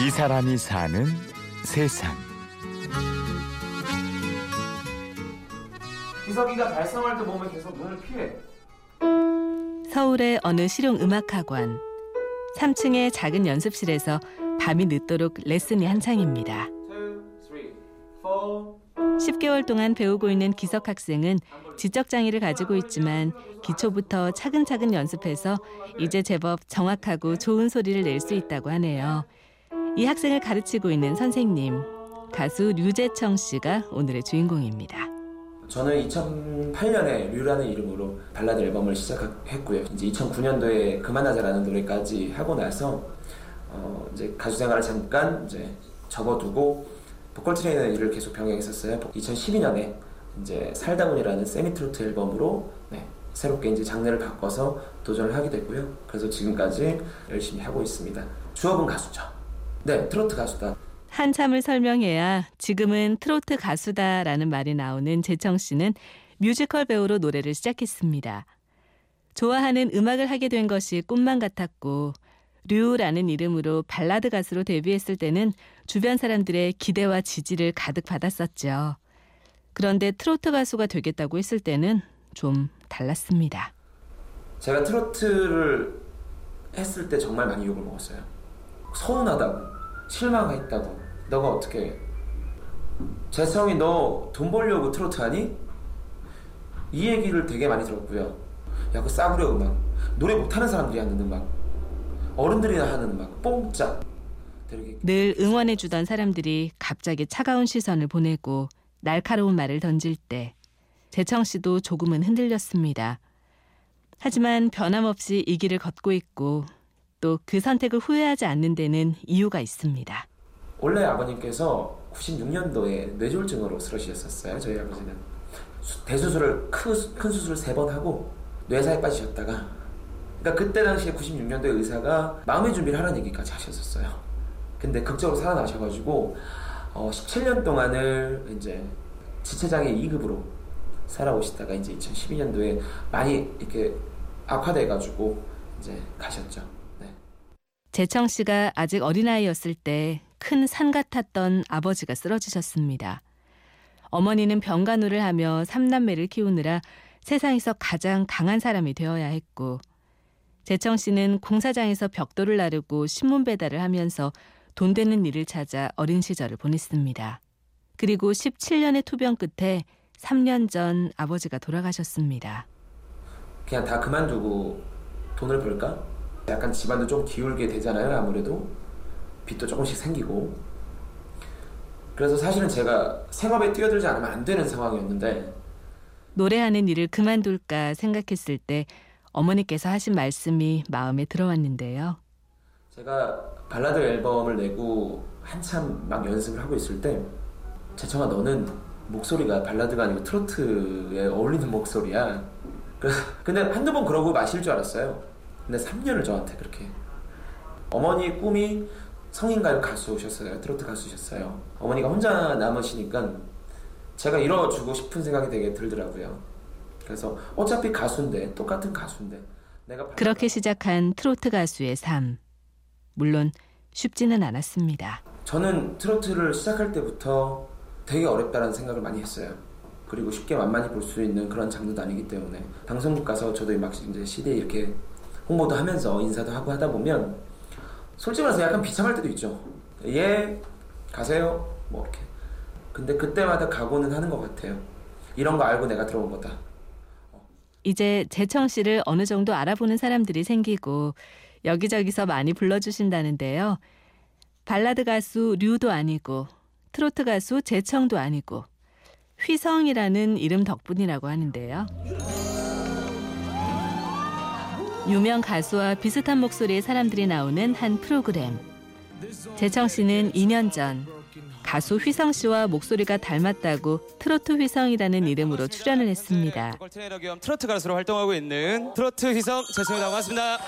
이 사람이 사는 세상. 기석이가 달성할 때 보면 계속 눈을 피해. 서울의 어느 실용 음악학원 3층의 작은 연습실에서 밤이 늦도록 레슨이 한창입니다. 2, 3, 4. 10개월 동안 배우고 있는 기석 학생은 지적 장애를 가지고 있지만 기초부터 차근차근 연습해서 이제 제법 정확하고 좋은 소리를 낼 수 있다고 하네요. 이 학생을 가르치고 있는 선생님 가수 류제청 씨가 오늘의 주인공입니다. 저는 2008년에 류라는 이름으로 발라드 앨범을 시작했고요. 이제 2009년도에 그만하자라는 노래까지 하고 나서 어 이제 가수 생활을 잠깐 이제 접어두고 보컬 트레이너 일을 계속 병행했었어요. 2012년에 이제 살다운이라는 세미 트로트 앨범으로 네, 새롭게 이제 장르를 바꿔서 도전을 하게 됐고요. 그래서 지금까지 열심히 하고 있습니다. 주업은 가수죠. 네, 트로트 가수다. 한참을 설명해야 지금은 트로트 가수다라는 말이 나오는 제청 씨는 뮤지컬 배우로 노래를 시작했습니다. 좋아하는 음악을 하게 된 것이 꿈만 같았고 류라는 이름으로 발라드 가수로 데뷔했을 때는 주변 사람들의 기대와 지지를 가득 받았었죠. 그런데 트로트 가수가 되겠다고 했을 때는 좀 달랐습니다. 제가 트로트를 했을 때 정말 많이 욕을 먹었어요. 서운하다고, 실망했다고. 너가 어떻게 재성이 너 돈 벌려고 트로트 하니? 이 얘기를 되게 많이 들었고요. 야, 그 싸구려 음악. 노래 못하는 사람들이 하는 음악. 어른들이 하는 음악. 뽕짝. 늘 응원해주던 사람들이 갑자기 차가운 시선을 보내고 날카로운 말을 던질 때 재청 씨도 조금은 흔들렸습니다. 하지만 변함없이 이 길을 걷고 있고 또 그 선택을 후회하지 않는 데는 이유가 있습니다. 원래 아버님께서 96년도에 뇌졸중으로 쓰러지셨었어요. 저희 아버지는 수- 대수술을 큰, 수- 큰 수술을 세번 하고 뇌사에 빠지셨다가 그러니까 그때 당시에 96년도에 의사가 마음의 준비를 하라는 얘기까지 하셨었어요. 근데 극적으로 살아나셔가지고 어, 17년 동안을 이제 지체장애 2급으로 살아오시다가 이제 2012년도에 많이 이렇게 악화돼가지고 이제 가셨죠. 네. 재청 씨가 아직 어린아이였을 때 큰 산 같았던 아버지가 쓰러지셨습니다. 어머니는 병간호를 하며 삼남매를 키우느라 세상에서 가장 강한 사람이 되어야 했고 재청 씨는 공사장에서 벽돌을 나르고 신문 배달을 하면서 돈 되는 일을 찾아 어린 시절을 보냈습니다. 그리고 17년의 투병 끝에 3년 전 아버지가 돌아가셨습니다. 그냥 다 그만두고 돈을 벌까? 약간 집안도 좀 기울게 되잖아요, 아무래도. 빚도 조금씩 생기고. 그래서 사실은 제가 생업에 뛰어들지 않으면 안 되는 상황이었는데, 노래하는 일을 그만둘까 생각했을 때 어머니께서 하신 말씀이 마음에 들어왔는데요. 제가 발라드 앨범을 내고 한참 막 연습을 하고 있을 때, 재청아, 너는 목소리가 발라드가 아니고 트로트에 어울리는 목소리야. 그래서 근데 한두 번 그러고 마실 줄 알았어요. 근데 3년을 저한테 그렇게. 어머니 꿈이 성인 가요 가수셨어요. 트로트 가수셨어요. 어머니가 혼자 남으시니까 제가 이뤄주고 싶은 생각이 되게 들더라고요. 그래서 어차피 가수인데 똑같은 가수인데 내가 그렇게 시작한 트로트 가수의 삶. 물론 쉽지는 않았습니다. 저는 트로트를 시작할 때부터 되게 어렵다는 생각을 많이 했어요. 그리고 쉽게 만만히 볼 수 있는 그런 장르도 아니기 때문에 방송국 가서 저도 막 이제 CD 이렇게 홍보도 하면서 인사도 하고 하다 보면 솔직히 말해서 약간 비참할 때도 있죠. 예, 가세요. 뭐 이렇게. 근데 그때마다 각오는 하는 것 같아요. 이런 거 알고 내가 들어온 거다. 이제 재청 씨를 어느 정도 알아보는 사람들이 생기고 여기저기서 많이 불러주신다는데요. 발라드 가수 류도 아니고 트로트 가수 재청도 아니고 휘성이라는 이름 덕분이라고 하는데요. 유명 가수와 비슷한 목소리의 사람들이 나오는 한 프로그램. 제청 씨는 2년 전 가수 휘성 씨와 목소리가 닮았다고 트로트 휘성이라는 이름으로 출연을 했습니다. 보컬 트레이너 겸 트로트 가수로 활동하고 있는 트로트 휘성 제청이라고 반갑습니다.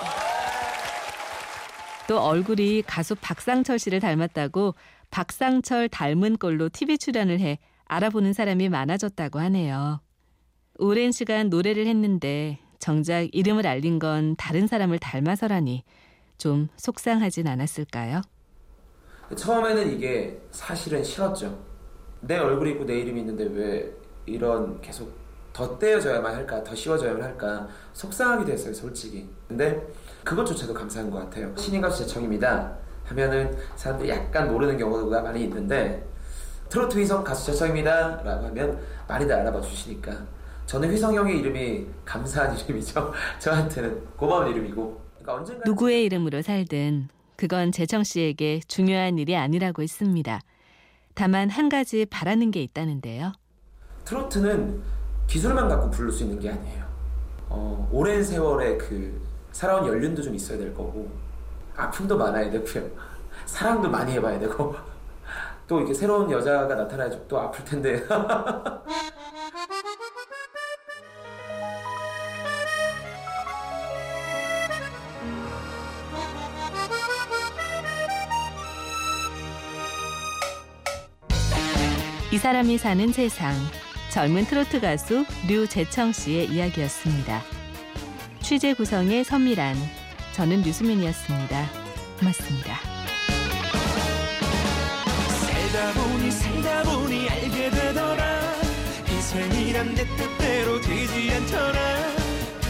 또 얼굴이 가수 박상철 씨를 닮았다고 박상철 닮은 꼴로 TV 출연을 해 알아보는 사람이 많아졌다고 하네요. 오랜 시간 노래를 했는데 정작 이름을 알린 건 다른 사람을 닮아서라니 좀 속상하진 않았을까요? 처음에는 이게 사실은 싫었죠. 내 얼굴이 있고 내 이름이 있는데 왜 이런 계속 더 떼어져야만 할까, 더 씌워져야만 할까 속상하기도 했어요, 솔직히. 근데 그것조차도 감사한 것 같아요. 신인 가수 재청입니다. 하면은 사람들이 약간 모르는 경우가 많이 있는데 트로트 휘성 가수 재청입니다. 라고 하면 많이들 알아봐 주시니까 저는 휘성 형의 이름이 감사한 이름이죠. 저한테는 고마운 이름이고. 그러니까 언젠가 누구의 이름으로 살든 그건 재청 씨에게 중요한 일이 아니라고 했습니다. 다만 한 가지 바라는 게 있다는데요. 트로트는 기술만 갖고 부를 수 있는 게 아니에요. 어, 오랜 세월의 그 살아온 연륜도 좀 있어야 될 거고 아픔도 많아야 되고요. 사랑도 많이 해봐야 되고 또 이렇게 새로운 여자가 나타나야지 또 아플 텐데 이 사람이 사는 세상. 젊은 트로트 가수 류재청 씨의 이야기였습니다. 취재 구성의 선미란, 저는 류수민이었습니다. 고맙습니다. 살다 보니 살다 보니 알게 되더라 인생이란 내 뜻대로 되지 않더라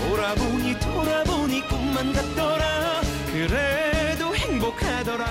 돌아보니 돌아보니 꿈만 같더라 그래도 행복하더라